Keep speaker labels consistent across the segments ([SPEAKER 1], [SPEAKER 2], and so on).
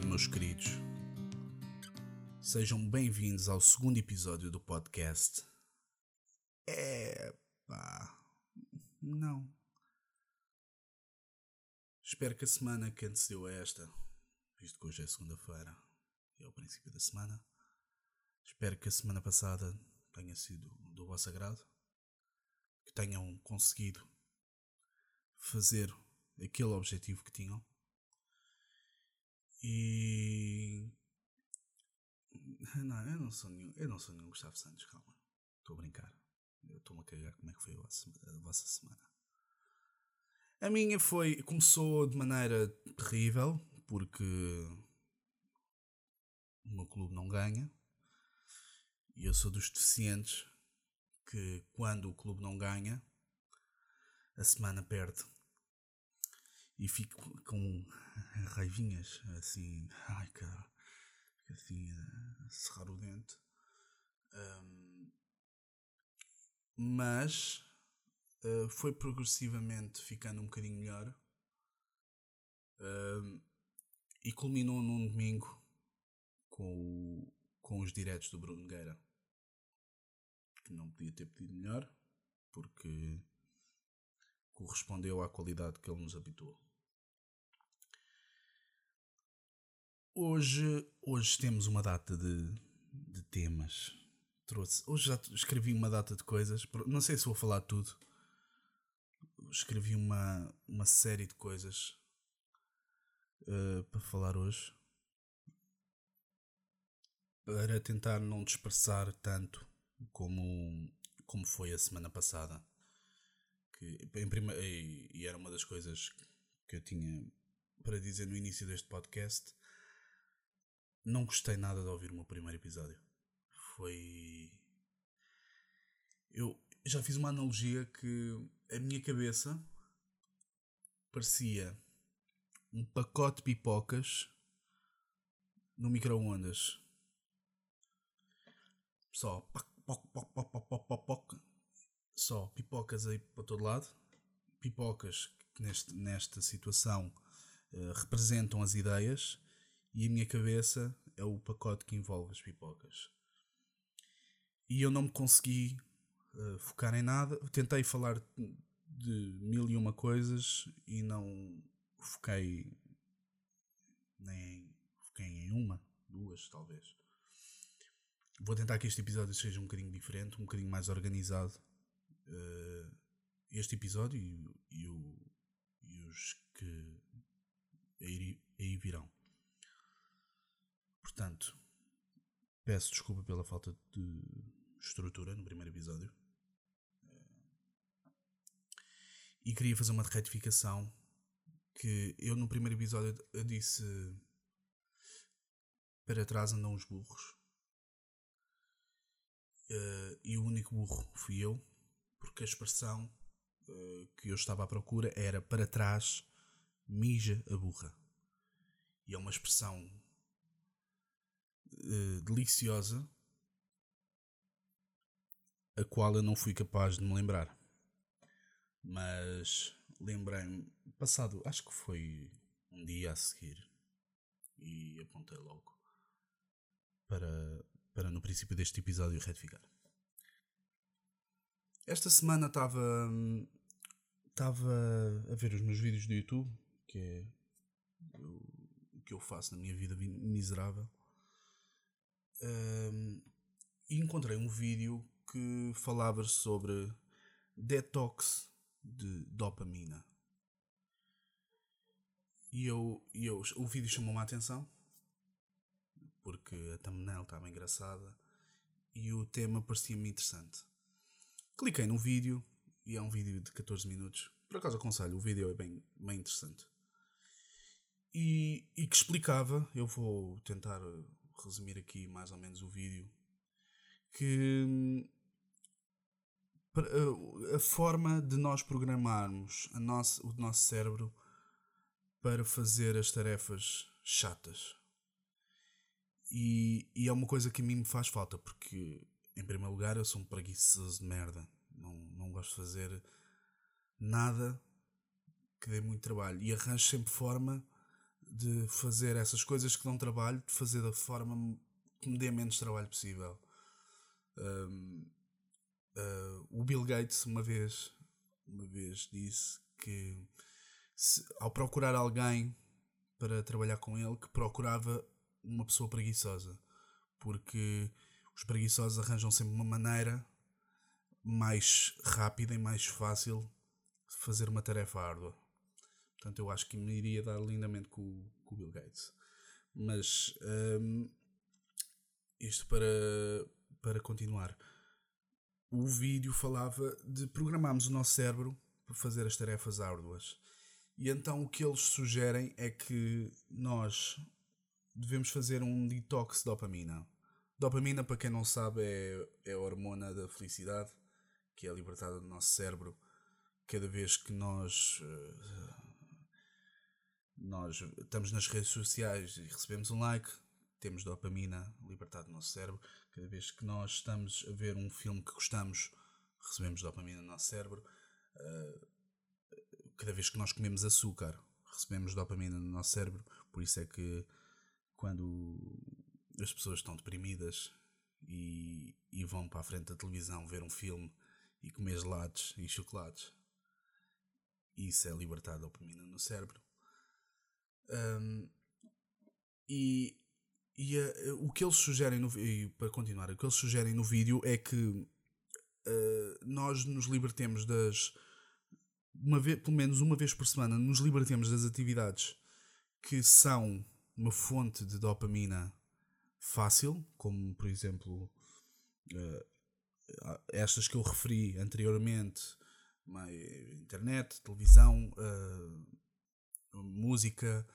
[SPEAKER 1] Meus queridos? Sejam bem-vindos ao segundo episódio do podcast. É pá, não. Espero que a semana que antecedeu a esta, visto que hoje é segunda-feira é o princípio da semana, espero que a semana passada tenha sido do vosso agrado, que tenham conseguido fazer aquele objetivo que tinham e. Não, eu não sou nenhum, eu não sou nenhum Gustavo Santos, calma. Estou a brincar. Estou-me a cagar como é que foi a vossa, a vossa semana. A minha foi. Começou de maneira terrível, porque o meu clube não ganha. E eu sou dos deficientes que quando o clube não ganha, a semana perde. E fico com raivinhas, assim, ai cara, assim, a serrar o dente. Um, mas uh, foi progressivamente ficando um bocadinho melhor um, e culminou num domingo com, o, com os diretos do Bruno Gueira, que não podia ter pedido melhor, porque correspondeu à qualidade que ele nos habituou. Hoje, hoje temos uma data de, de temas. Trouxe, hoje já escrevi uma data de coisas. Não sei se vou falar tudo. Escrevi uma, uma série de coisas uh, para falar hoje. Para tentar não dispersar tanto como, como foi a semana passada. Que, em prima, e, e era uma das coisas que eu tinha para dizer no início deste podcast não gostei nada de ouvir o meu primeiro episódio. Foi. Eu já fiz uma analogia que a minha cabeça parecia um pacote de pipocas no micro-ondas. Só poc, poc, poc, poc, poc, poc, poc. Só pipocas aí para todo lado. Pipocas que neste, nesta situação uh, representam as ideias e a minha cabeça é o pacote que envolve as pipocas. E eu não me consegui uh, focar em nada. Tentei falar de mil e uma coisas e não foquei nem foquei em uma, duas talvez. Vou tentar que este episódio seja um bocadinho diferente, um bocadinho mais organizado. Uh, este episódio e, e, o, e os que aí, aí virão. Portanto, peço desculpa pela falta de estrutura no primeiro episódio. E queria fazer uma retificação que eu no primeiro episódio disse para trás andam os burros. Uh, e o único burro fui eu, porque a expressão uh, que eu estava à procura era para trás mija a burra. E é uma expressão uh, deliciosa a qual eu não fui capaz de me lembrar. Mas lembrei-me, passado, acho que foi um dia a seguir, e apontei logo para, para no princípio deste episódio retificar. Esta semana estava estava a ver os meus vídeos do YouTube, que é o que eu faço na minha vida miserável um, e encontrei um vídeo que falava sobre detox de dopamina. E eu, eu o vídeo chamou-me a atenção porque a thumbnail estava engraçada e o tema parecia-me interessante. Cliquei no vídeo e é um vídeo de 14 minutos. Por acaso aconselho, o vídeo é bem, bem interessante. E, e que explicava, eu vou tentar resumir aqui mais ou menos o vídeo, que a forma de nós programarmos a nosso, o nosso cérebro para fazer as tarefas chatas. E, e, é uma coisa que a mim me faz falta, porque, em primeiro lugar, eu sou um preguiçoso de merda. Não, não gosto de fazer nada que dê muito trabalho. E arranjo sempre forma de fazer essas coisas que dão trabalho, de fazer da forma que me dê menos trabalho possível. Um, uh, o Bill Gates uma vez, uma vez disse que se, ao procurar alguém para trabalhar com ele, que procurava uma pessoa preguiçosa, porque os preguiçosos arranjam sempre uma maneira mais rápida e mais fácil de fazer uma tarefa árdua. Portanto, eu acho que me iria dar lindamente com, com o Bill Gates. Mas um, isto para, para continuar. O vídeo falava de programarmos o nosso cérebro para fazer as tarefas árduas. E então o que eles sugerem é que nós devemos fazer um detox de dopamina. Dopamina, para quem não sabe, é, é a hormona da felicidade que é libertada do nosso cérebro cada vez que nós uh, nós estamos nas redes sociais e recebemos um like, temos dopamina libertada do nosso cérebro. Cada vez que nós estamos a ver um filme que gostamos, recebemos dopamina no nosso cérebro. Uh, cada vez que nós comemos açúcar, recebemos dopamina no nosso cérebro. Por isso é que quando as pessoas estão deprimidas e, e vão para a frente da televisão ver um filme e comer gelados e chocolates, isso é libertar dopamina no cérebro. Um, e e uh, o que eles sugerem no para continuar, o que eles sugerem no vídeo é que uh, nós nos libertemos das uma vez, pelo menos uma vez por semana, nos libertemos das atividades que são uma fonte de dopamina fácil, como por exemplo uh, estas que eu referi anteriormente, internet, televisão, música,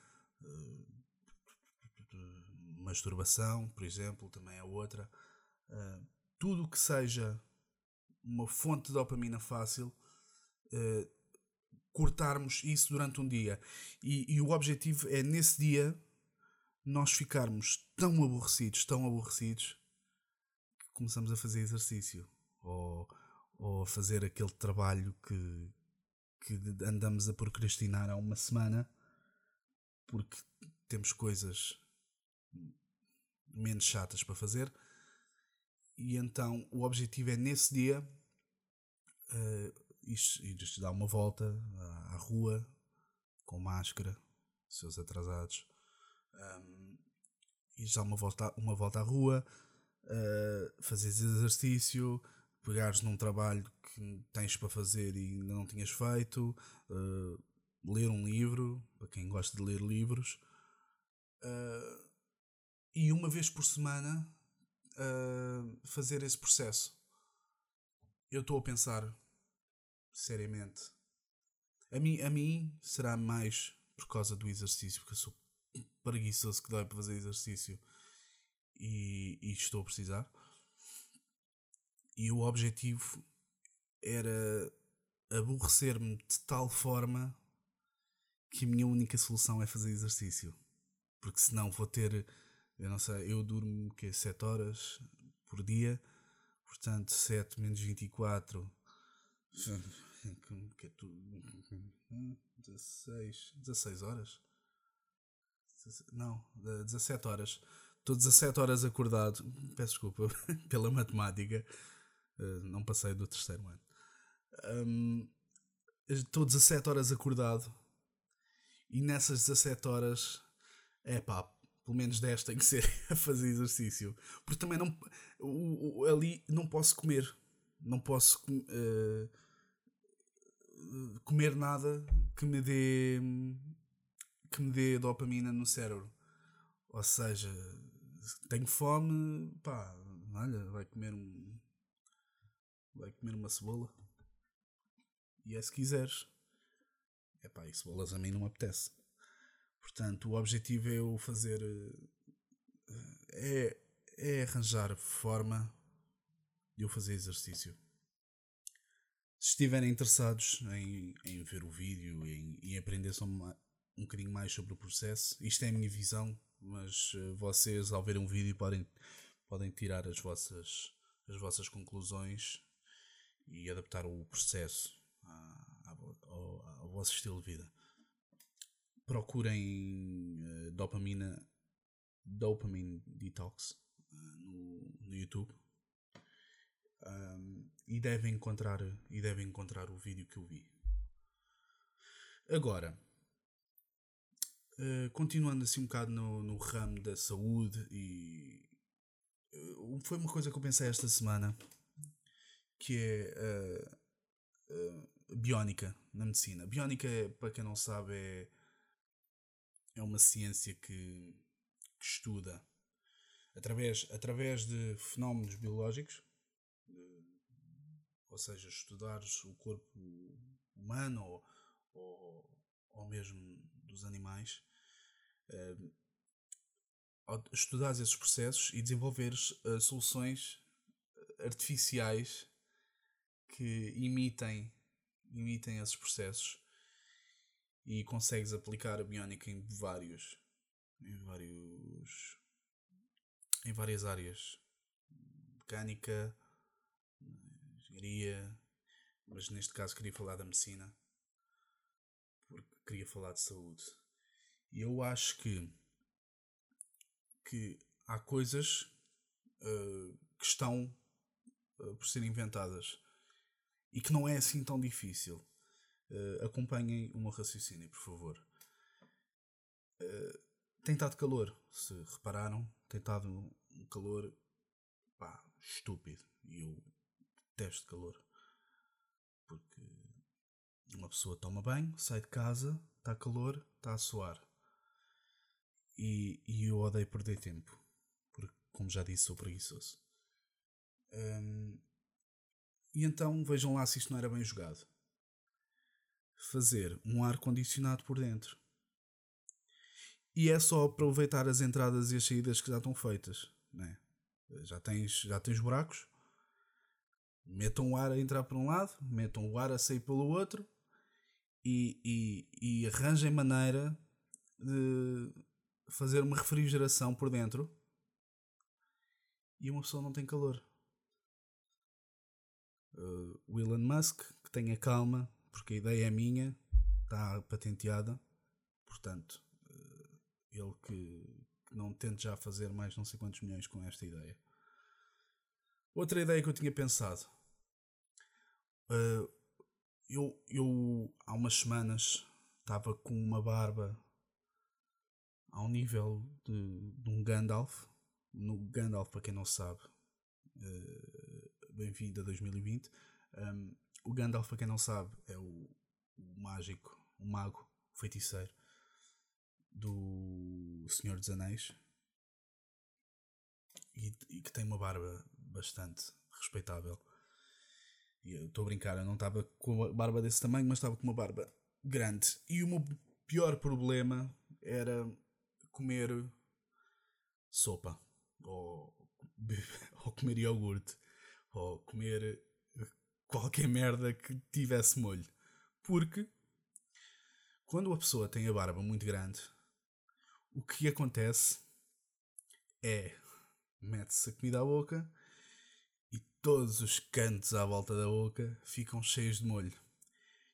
[SPEAKER 1] masturbação, por exemplo, também é outra. Uh, tudo que seja uma fonte de dopamina fácil, uh, cortarmos isso durante um dia. E, e, o objetivo é nesse dia nós ficarmos tão aborrecidos, tão aborrecidos, que começamos a fazer exercício ou, ou a fazer aquele trabalho que, que andamos a procrastinar há uma semana porque temos coisas menos chatas para fazer. E então o objetivo é nesse dia uh, ir, dar uma volta à, rua com máscara, seus atrasados, um, e dar uma volta, uma volta à rua, uh, fazer exercício, pegares num trabalho que tens para fazer e ainda não tinhas feito, uh, ler um livro, para quem gosta de ler livros. Uh, e uma vez por semana uh, fazer esse processo. Eu estou a pensar seriamente. A mim, a mim será mais por causa do exercício, porque eu sou preguiçoso que dói para fazer exercício e, e estou a precisar. E o objetivo era aborrecer-me de tal forma que a minha única solução é fazer exercício. Porque senão vou ter eu não sei, eu durmo que 7 horas por dia, portanto 7 menos 24 que é tudo 16, 16 horas? Não, 17 horas. Estou 17 horas acordado. Peço desculpa pela matemática. Eh, não passei do terceiro ano. estou 17 horas acordado e nessas 17 horas é pá, pelo menos 10 tem que ser a fazer exercício. Porque também não. O, o, ali não posso comer. Não posso uh, comer nada que me dê. Que me dê dopamina no cérebro. Ou seja, tenho fome, pá, olha, vai comer um. vai comer uma cebola. E é se quiseres. É pá, e cebolas a mim não me apetece. Portanto, o objetivo é eu fazer. Eh, é, é arranjar forma de eu fazer exercício. Se estiverem interessados em, em ver o vídeo e em, em aprender um bocadinho mais sobre o processo, isto é a minha visão, mas eh, vocês, ao verem um vídeo, podem, podem tirar as vossas, as vossas conclusões e adaptar o processo ao, ao, ao vosso estilo de vida procurem uh, dopamina, dopamine detox uh, no, no YouTube. Um, e devem encontrar e devem encontrar o vídeo que eu vi. Agora, uh, continuando assim um bocado no, no ramo da saúde e uh, foi uma coisa que eu pensei esta semana que é uh, biónica na medicina. Biónica, é, para quem não sabe, é, é uma ciência que, que estuda através, através de fenómenos biológicos ou seja, estudares o corpo humano ou, ou, ou mesmo dos animais, uh, estudares esses processos e desenvolveres uh, soluções artificiais que imitem, imitem esses processos e consegues aplicar a biónica em vários em vários em várias áreas mecânica engenharia, mas neste caso queria falar da medicina, porque queria falar de saúde. E eu acho que, que há coisas uh, que estão uh, por ser inventadas e que não é assim tão difícil. Uh, acompanhem o meu raciocínio, por favor. Uh, tem estado calor, se repararam, tem estado um calor pá, estúpido. E eu detesto calor. Porque uma pessoa toma banho, sai de casa, está calor, está a suar. E, e eu odeio perder tempo. Porque, como já disse, sou preguiçoso. Um, e então vejam lá se isto não era bem jogado. Fazer um ar-condicionado por dentro. E é só aproveitar as entradas e as saídas que já estão feitas. Né? Já, tens, já tens buracos, metam o ar a entrar por um lado, metam o ar a sair pelo outro e, e, e arranjem maneira de fazer uma refrigeração por dentro e uma pessoa não tem calor. Uh, Elon Musk, que tenha calma, porque a ideia é minha, está patenteada, portanto, uh, ele que, que não tente já fazer mais não sei quantos milhões com esta ideia. Outra ideia que eu tinha pensado Uh, eu, eu há umas semanas estava com uma barba ao nível de, de um Gandalf. No Gandalf, para quem não sabe, uh, bem-vindo a 2020. Um, o Gandalf, para quem não sabe, é o, o mágico, o mago, o feiticeiro do Senhor dos Anéis e, e que tem uma barba bastante respeitável. Estou a brincar, eu não estava com uma barba desse tamanho, mas estava com uma barba grande. E o meu pior problema era comer sopa, ou, ou comer iogurte, ou comer qualquer merda que tivesse molho. Porque quando a pessoa tem a barba muito grande, o que acontece é mete-se a comida à boca todos os cantos à volta da boca ficam cheios de molho.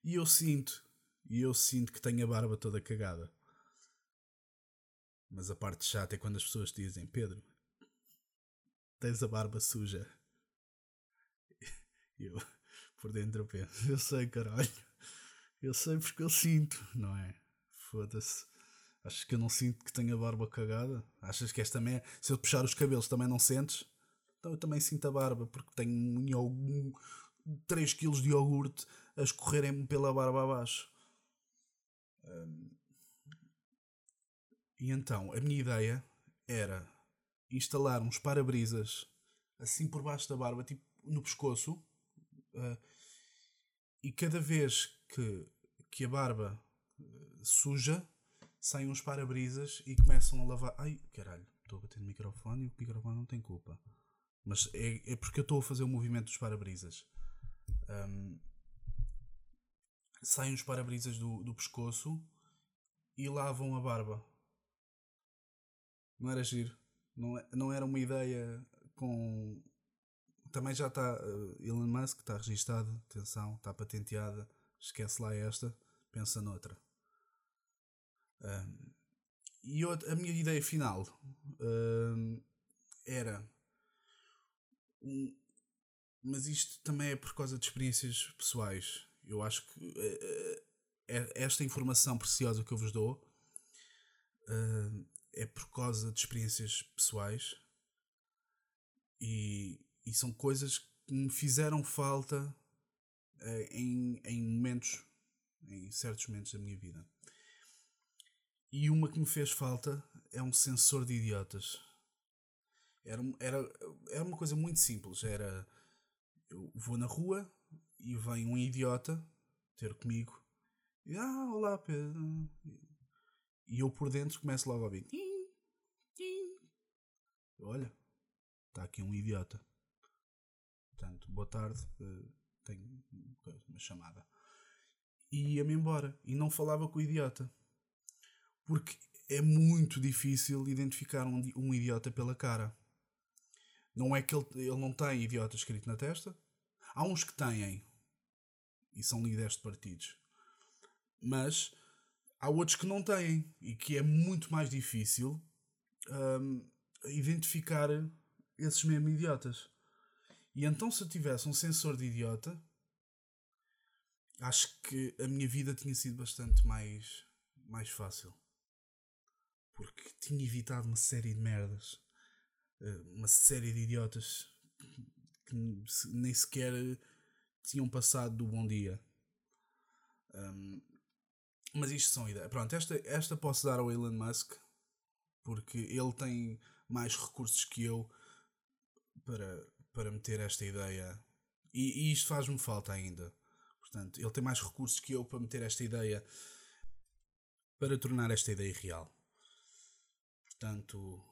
[SPEAKER 1] E eu sinto, e eu sinto que tenho a barba toda cagada. Mas a parte chata é quando as pessoas dizem: Pedro, tens a barba suja. E eu, por dentro, eu penso: Eu sei, caralho. Eu sei porque eu sinto, não é? Foda-se. Achas que eu não sinto que tenho a barba cagada? Achas que esta também. Se eu puxar os cabelos também não sentes? Então eu também sinto a barba, porque tenho um, 3 kg de iogurte a escorrerem-me pela barba abaixo. Um, e então a minha ideia era instalar uns para-brisas assim por baixo da barba, tipo no pescoço, uh, e cada vez que, que a barba uh, suja, saem uns para-brisas e começam a lavar. Ai caralho, estou a bater no microfone e o microfone não tem culpa. Mas é, é porque eu estou a fazer o movimento dos para-brisas. Um, saem os para-brisas do, do pescoço e lavam a barba. Não era giro. Não, é, não era uma ideia com. Também já está. Uh, Elon Musk está registado. Atenção, está patenteada. Esquece lá esta. Pensa noutra. Um, e eu, a minha ideia final uh, era. Um, mas isto também é por causa de experiências pessoais. Eu acho que uh, esta informação preciosa que eu vos dou uh, é por causa de experiências pessoais e, e são coisas que me fizeram falta uh, em, em momentos, em certos momentos da minha vida. E uma que me fez falta é um sensor de idiotas. Era, era, era uma coisa muito simples. Era eu vou na rua e vem um idiota ter comigo. E, ah, olá Pedro. E eu por dentro começo logo a ouvir. Olha, está aqui um idiota. Portanto, boa tarde. Uh, tenho uma chamada. E ia-me embora. E não falava com o idiota. Porque é muito difícil identificar um, um idiota pela cara. Não é que ele, ele não tem idiota escrito na testa. Há uns que têm. E são líderes de partidos. Mas há outros que não têm. E que é muito mais difícil um, identificar esses mesmos idiotas. E então, se eu tivesse um sensor de idiota, acho que a minha vida tinha sido bastante mais, mais fácil porque tinha evitado uma série de merdas, eh, uma série de idiotas que nem sequer tinham passado do bom dia. Um, mas isto são ideias. Pronto, esta, esta posso dar ao Elon Musk porque ele tem mais recursos que eu para, para meter esta ideia. E, e isto faz-me falta ainda. Portanto, ele tem mais recursos que eu para meter esta ideia para tornar esta ideia real. Portanto,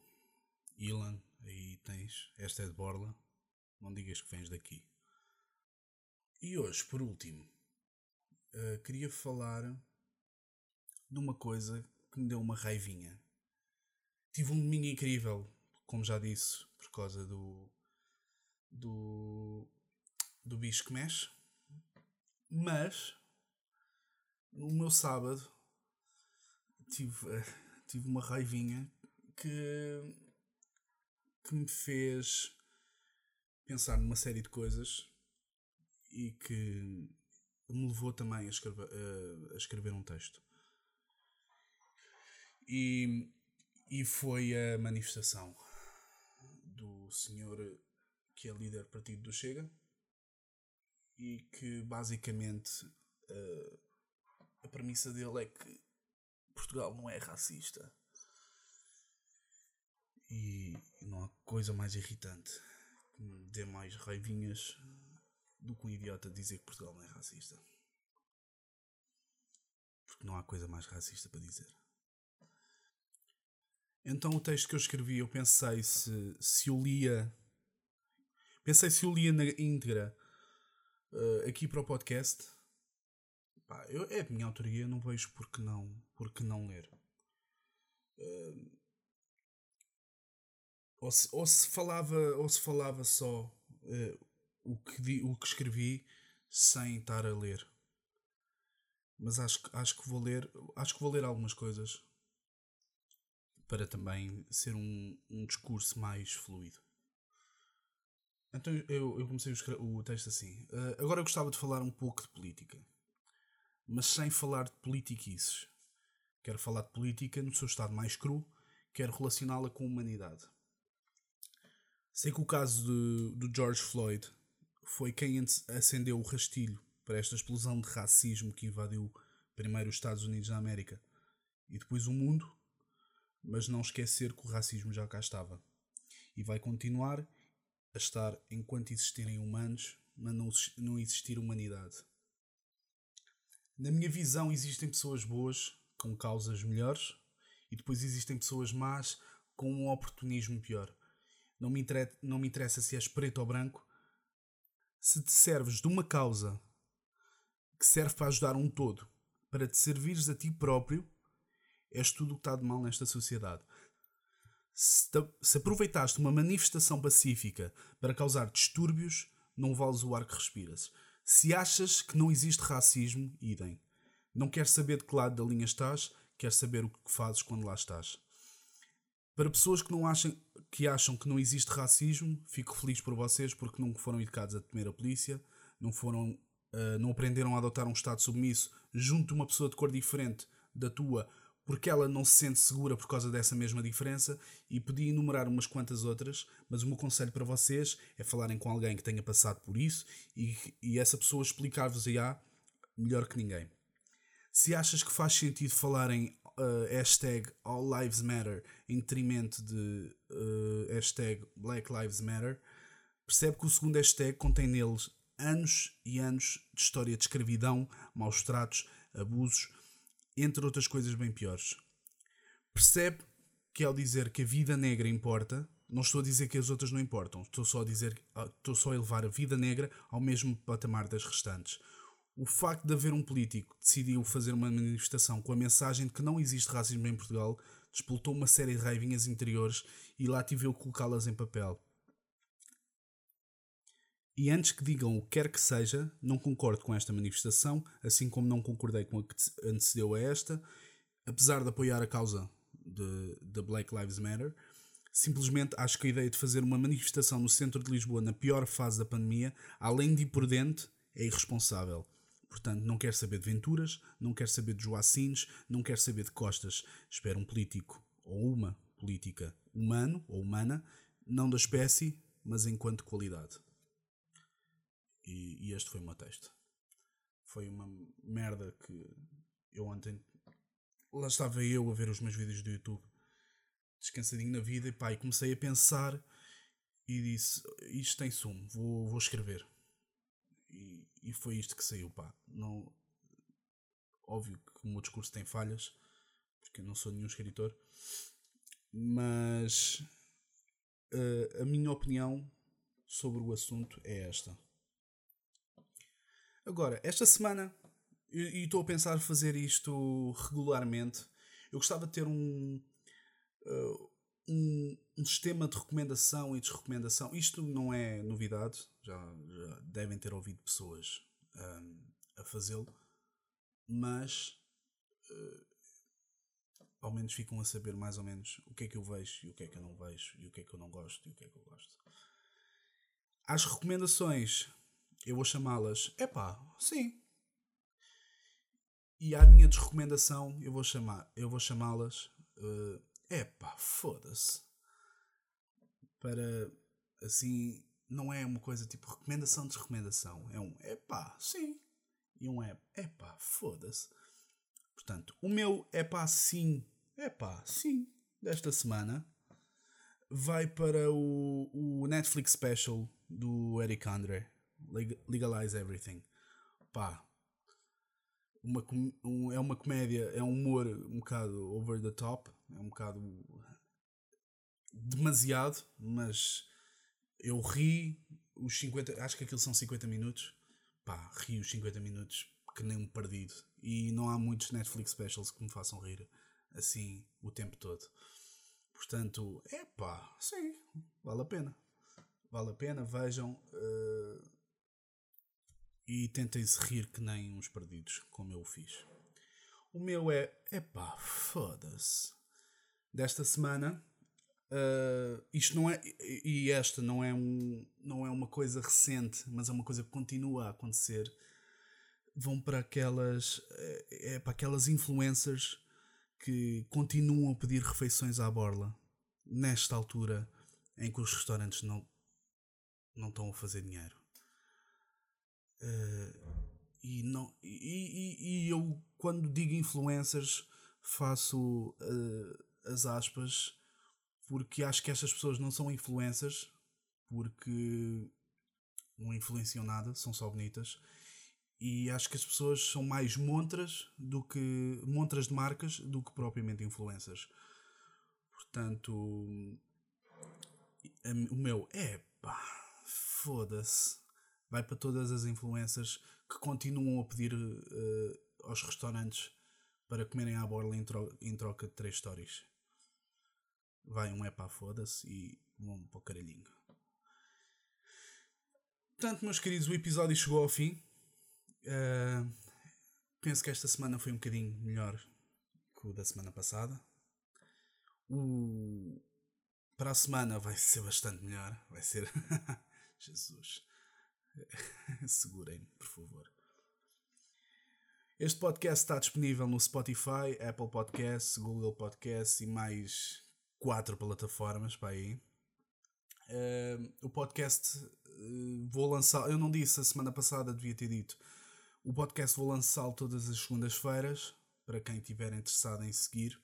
[SPEAKER 1] Ilan, aí tens. Esta é de Borla. Não digas que vens daqui. E hoje, por último, uh, queria falar de uma coisa que me deu uma raivinha. Tive um domingo incrível, como já disse, por causa do. do. do bicho que mexe. Mas, no meu sábado, tive, tive uma raivinha que, que me fez pensar numa série de coisas e que me levou também a escrever, a escrever um texto. E, e foi a manifestação do senhor que é líder do partido do Chega e que basicamente a, a premissa dele é que Portugal não é racista. E não há coisa mais irritante que me dê mais raivinhas do que um idiota dizer que Portugal não é racista. Porque não há coisa mais racista para dizer. Então o texto que eu escrevi, eu pensei se, se o lia. Pensei se o lia na íntegra uh, aqui para o podcast. Pá, eu, é de minha autoria, não vejo porque não, porque não ler. Uh, ou se, ou se falava ou se falava só uh, o, que di, o que escrevi sem estar a ler mas acho, acho que vou ler acho que vou ler algumas coisas para também ser um, um discurso mais fluido. Então eu, eu comecei o, o texto assim. Uh, agora eu gostava de falar um pouco de política mas sem falar de politiquices. Quero falar de política no seu estado mais cru quero relacioná-la com a humanidade. Sei que o caso de, do George Floyd foi quem acendeu o rastilho para esta explosão de racismo que invadiu primeiro os Estados Unidos da América e depois o mundo, mas não esquecer que o racismo já cá estava e vai continuar a estar enquanto existirem humanos, mas não, existir humanidade. Na minha visão, existem pessoas boas com causas melhores e depois existem pessoas más com um oportunismo pior. Não me, interessa, não me interessa se és preto ou branco. Se te serves de uma causa que serve para ajudar um todo, para te servires a ti próprio, és tudo o que está de mal nesta sociedade. Se, te, se aproveitaste uma manifestação pacífica para causar distúrbios, não vales o ar que respiras. Se achas que não existe racismo, idem. Não quero saber de que lado da linha estás, quer saber o que fazes quando lá estás. Para pessoas que não acham que acham que não existe racismo, fico feliz por vocês porque não foram educados a temer a polícia, não foram uh, não aprenderam a adotar um estado submisso junto de uma pessoa de cor diferente da tua porque ela não se sente segura por causa dessa mesma diferença e podia enumerar umas quantas outras, mas o meu conselho para vocês é falarem com alguém que tenha passado por isso e, e essa pessoa explicar-vos aí melhor que ninguém. Se achas que faz sentido falarem uh, hashtag All Lives Matter em detrimento de uh, hashtag Black Lives Matter, percebe que o segundo hashtag contém neles anos e anos de história de escravidão, maus tratos, abusos entre outras coisas bem piores. Percebe que ao dizer que a vida negra importa, não estou a dizer que as outras não importam, estou só a dizer, ah, estou só a elevar a vida negra ao mesmo patamar das restantes. O facto de haver um político que decidiu fazer uma manifestação com a mensagem de que não existe racismo em Portugal despoltou uma série de raivinhas interiores e lá tive eu colocá-las em papel. E antes que digam o que quer que seja, não concordo com esta manifestação, assim como não concordei com a que antecedeu a esta, apesar de apoiar a causa de, Black Lives Matter. Simplesmente acho que a ideia de fazer uma manifestação no centro de Lisboa na pior fase da pandemia, além de imprudente, é irresponsável. Portanto, não quero saber de Venturas, não quero saber de Joacines, não quero saber de Costas. Espero um político ou uma política humano ou humana, não da espécie, mas enquanto qualidade. E, e, este foi meu texto. Foi uma merda que eu ontem. Lá estava eu a ver os meus vídeos do YouTube, descansadinho na vida, e pá, e comecei a pensar e disse: Isto tem sumo, vou, vou escrever. E, e foi isto que saiu, pá. Não, óbvio que o meu discurso tem falhas, porque eu não sou nenhum escritor, mas uh, a minha opinião sobre o assunto é esta. Agora, esta semana, e estou a pensar fazer isto regularmente, eu gostava de ter um, uh, um, um, sistema de recomendação e desrecomendação. Isto não é novidade, já, já devem ter ouvido pessoas um, a fazê-lo, mas uh, ao menos ficam a saber mais ou menos o que é que eu vejo e o que é que eu não vejo, e o que é que eu não gosto e o que é que eu gosto. As recomendações eu vou chamá-las epá, sim. E à minha desrecomendação eu vou chamar, eu vou chamá-las uh, epá, foda-se. Para assim, não é uma coisa tipo recomendação de recomendação, é um epá, sim. E um epá, foda-se. Portanto, o meu epá, sim, epá, sim, desta semana vai para o, o Netflix Special do Eric Andre Legalize Everything. Pá. Uma, um, é uma comédia, é um humor um bocado over the top, é um bocado demasiado, mas eu ri os 50, acho que aquilo são 50 minutos. Pá, ri os 50 minutos que nem um perdido. E não há muitos Netflix specials que me façam rir assim o tempo todo. Portanto, é pá, sim, vale a pena. Vale a pena, vejam. Uh, e tentem-se rir que nem uns perdidos, como eu o fiz. O meu é, epá, foda-se. Desta semana, uh, isto não é, e esta não é, um, não é uma coisa recente, mas é uma coisa que continua a acontecer. Vão para aquelas, é, é para aquelas influencers que continuam a pedir refeições à borla, nesta altura em que os restaurantes não, não estão a fazer dinheiro. Uh, e, não, e, e, e, eu, quando digo influencers, faço uh, as aspas porque acho que estas pessoas não são influencers porque não influenciam nada, são só bonitas. E acho que as pessoas são mais montras do que montras de marcas do que propriamente influencers. Portanto, o meu é pá, foda-se vai para todas as influências que continuam a pedir uh, aos restaurantes para comerem à borla em, tro em troca de três stories. Vai um é para foda-se e vão para o caralhinho. Portanto, meus queridos, o episódio chegou ao fim. Uh, penso que esta semana foi um bocadinho melhor que o da semana passada. O... Para a semana vai ser bastante melhor. Vai ser. Jesus. Segurem-me, por favor. Este podcast está disponível no Spotify, Apple Podcasts, Google Podcasts e mais quatro plataformas para aí. Uh, o podcast uh, vou lançar. Eu não disse a semana passada, devia ter dito. O podcast vou lançá-lo todas as segundas-feiras para quem estiver interessado em seguir.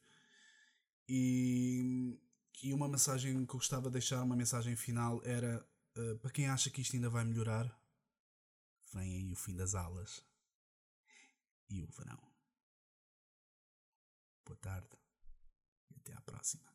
[SPEAKER 1] E, e uma mensagem que eu gostava de deixar, uma mensagem final, era uh, para quem acha que isto ainda vai melhorar, vem aí o fim das aulas e o verão. Boa tarde e até à próxima.